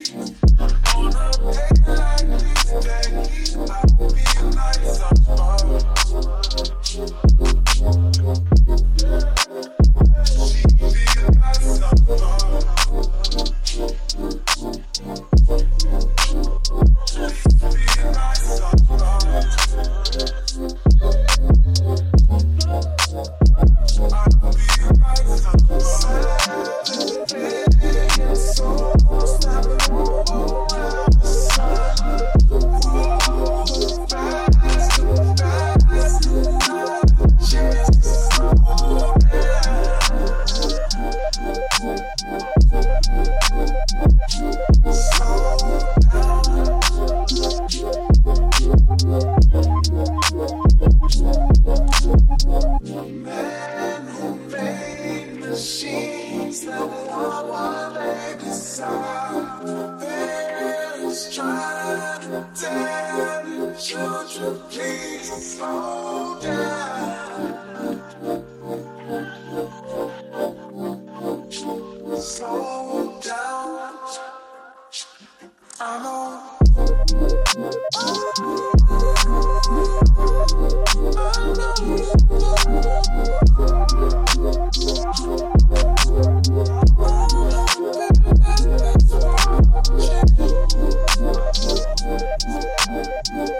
Hey. Machines that love what they decide. Parents try to tell you, children, please slow down. Slow down. I know. Thank you.